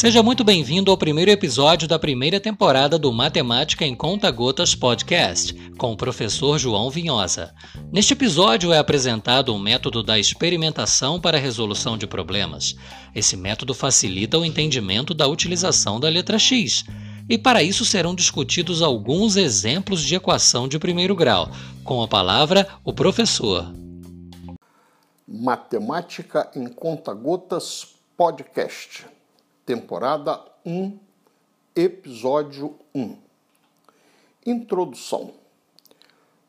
Seja muito bem-vindo ao primeiro episódio da primeira temporada do Matemática em Conta Gotas Podcast, com o professor João Vinhosa. Neste episódio é apresentado um método da experimentação para a resolução de problemas. Esse método facilita o entendimento da utilização da letra X. E para isso serão discutidos alguns exemplos de equação de primeiro grau. Com a palavra, o professor. Matemática em Conta Gotas Podcast temporada 1, episódio 1. Introdução.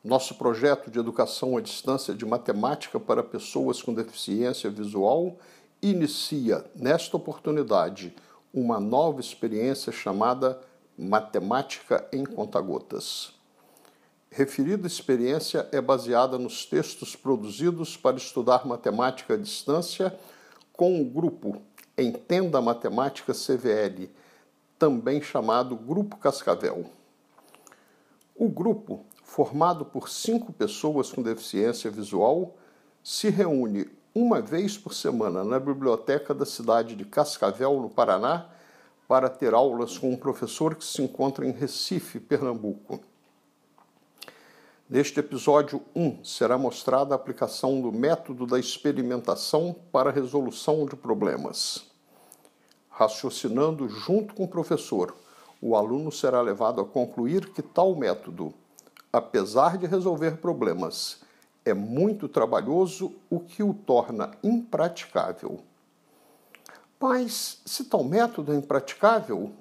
Nosso projeto de educação à distância de matemática para pessoas com deficiência visual inicia, nesta oportunidade, uma nova experiência chamada Matemática em Contagotas. Referida experiência é baseada nos textos produzidos para estudar matemática à distância com o grupo Entenda Matemática CVL, também chamado Grupo Cascavel. O grupo, formado por cinco pessoas com deficiência visual, se reúne uma vez por semana na biblioteca da cidade de Cascavel, no Paraná, para ter aulas com um professor que se encontra em Recife, Pernambuco. Neste episódio 1 será mostrada a aplicação do método da experimentação para a resolução de problemas raciocinando junto com o professor, o aluno será levado a concluir que tal método, apesar de resolver problemas, é muito trabalhoso, o que o torna impraticável. Mas, se tal método é impraticável,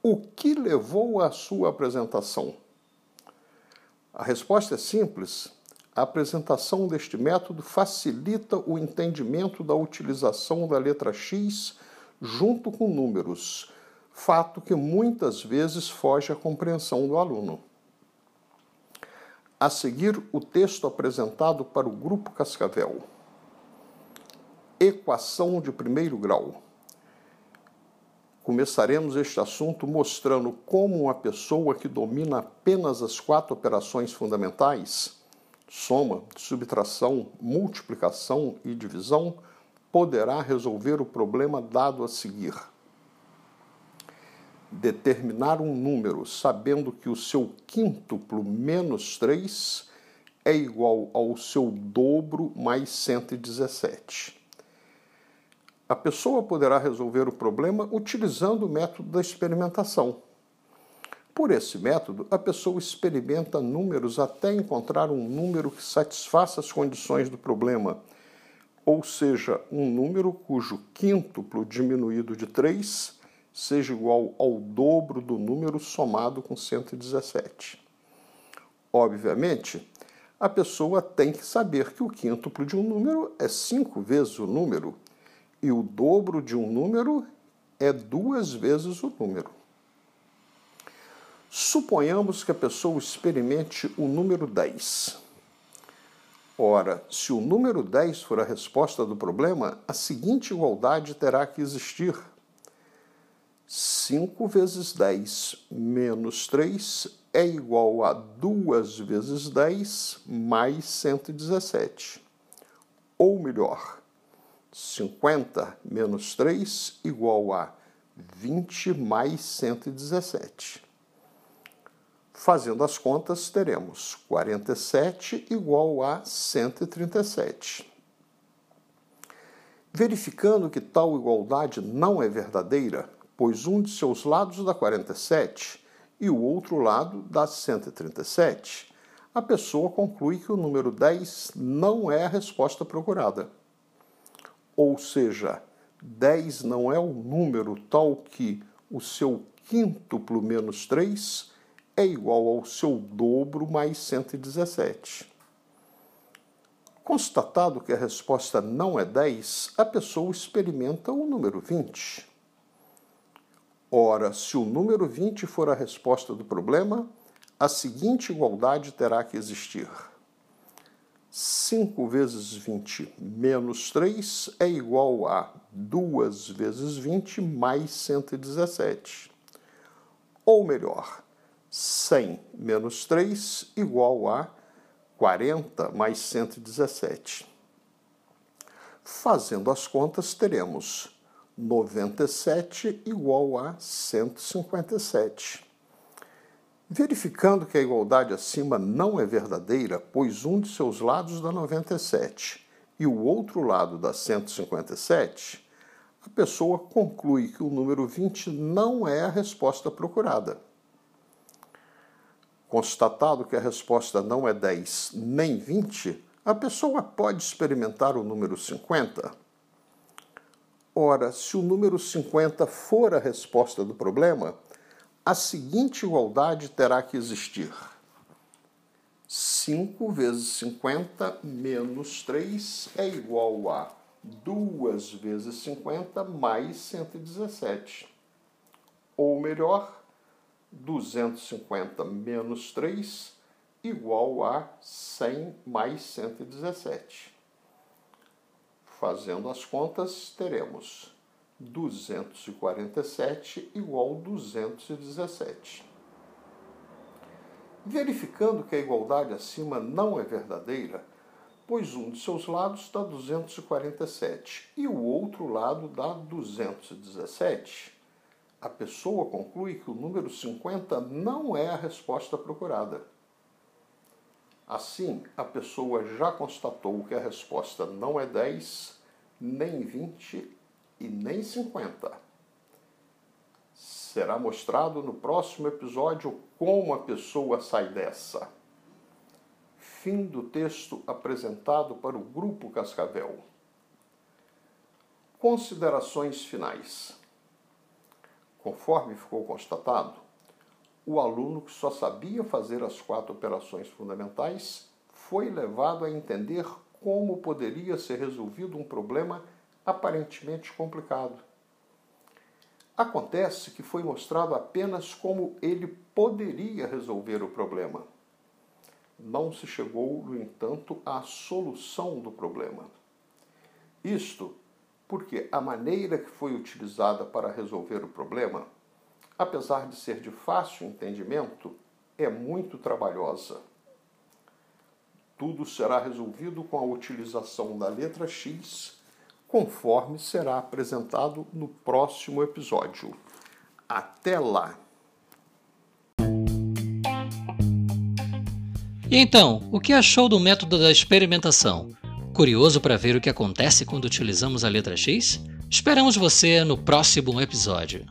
o que levou à sua apresentação? A resposta é simples. A apresentação deste método facilita o entendimento da utilização da letra X junto com números, fato que muitas vezes foge à compreensão do aluno. A seguir, o texto apresentado para o Grupo Cascavel. Equação de primeiro grau. Começaremos este assunto mostrando como uma pessoa que domina apenas as quatro operações fundamentais soma, subtração, multiplicação e divisão poderá resolver o problema dado a seguir. Determinar um número sabendo que o seu quíntuplo menos 3 é igual ao seu dobro mais 117. A pessoa poderá resolver o problema utilizando o método da experimentação. Por esse método, a pessoa experimenta números até encontrar um número que satisfaça as condições do problema ou seja, um número cujo quíntuplo diminuído de 3 seja igual ao dobro do número somado com 117. Obviamente, a pessoa tem que saber que o quíntuplo de um número é 5 vezes o número e o dobro de um número é duas vezes o número. Suponhamos que a pessoa experimente o número 10. Ora, se o número 10 for a resposta do problema, a seguinte igualdade terá que existir. 5 vezes 10 menos 3 é igual a 2 vezes 10 mais 117. Ou melhor, 50 menos 3 igual a 20 mais 117. Fazendo as contas, teremos 47 igual a 137. Verificando que tal igualdade não é verdadeira, pois um de seus lados dá 47 e o outro lado dá 137, a pessoa conclui que o número 10 não é a resposta procurada. Ou seja, 10 não é o número tal que o seu quíntuplo menos 3 é igual ao seu dobro mais 117. Constatado que a resposta não é 10, a pessoa experimenta o número 20. Ora, se o número 20 for a resposta do problema, a seguinte igualdade terá que existir. 5 vezes 20 menos 3 é igual a 2 vezes 20 mais 117. Ou melhor, 100 menos 3 igual a 40 mais 117. Fazendo as contas, teremos 97 igual a 157. Verificando que a igualdade acima não é verdadeira, pois um de seus lados dá 97 e o outro lado dá 157, a pessoa conclui que o número 20 não é a resposta procurada. Constatado que a resposta não é 10 nem 20, a pessoa pode experimentar o número 50? Ora, se o número 50 for a resposta do problema, a seguinte igualdade terá que existir: 5 vezes 50 menos 3 é igual a 2 vezes 50 mais 117. Ou melhor, 250 menos 3 igual a 100 mais 117. Fazendo as contas, teremos 247 igual 217. Verificando que a igualdade acima não é verdadeira, pois um de seus lados dá 247 e o outro lado dá 217, a pessoa conclui que o número 50 não é a resposta procurada. Assim, a pessoa já constatou que a resposta não é 10, nem 20 e nem 50. Será mostrado no próximo episódio como a pessoa sai dessa. Fim do texto apresentado para o Grupo Cascavel. Considerações finais. Conforme ficou constatado, o aluno que só sabia fazer as quatro operações fundamentais foi levado a entender como poderia ser resolvido um problema aparentemente complicado. Acontece que foi mostrado apenas como ele poderia resolver o problema. Não se chegou, no entanto, à solução do problema. Isto porque a maneira que foi utilizada para resolver o problema, apesar de ser de fácil entendimento, é muito trabalhosa. Tudo será resolvido com a utilização da letra X conforme será apresentado no próximo episódio. Até lá! E então, o que achou do método da experimentação? Curioso para ver o que acontece quando utilizamos a letra X? Esperamos você no próximo episódio.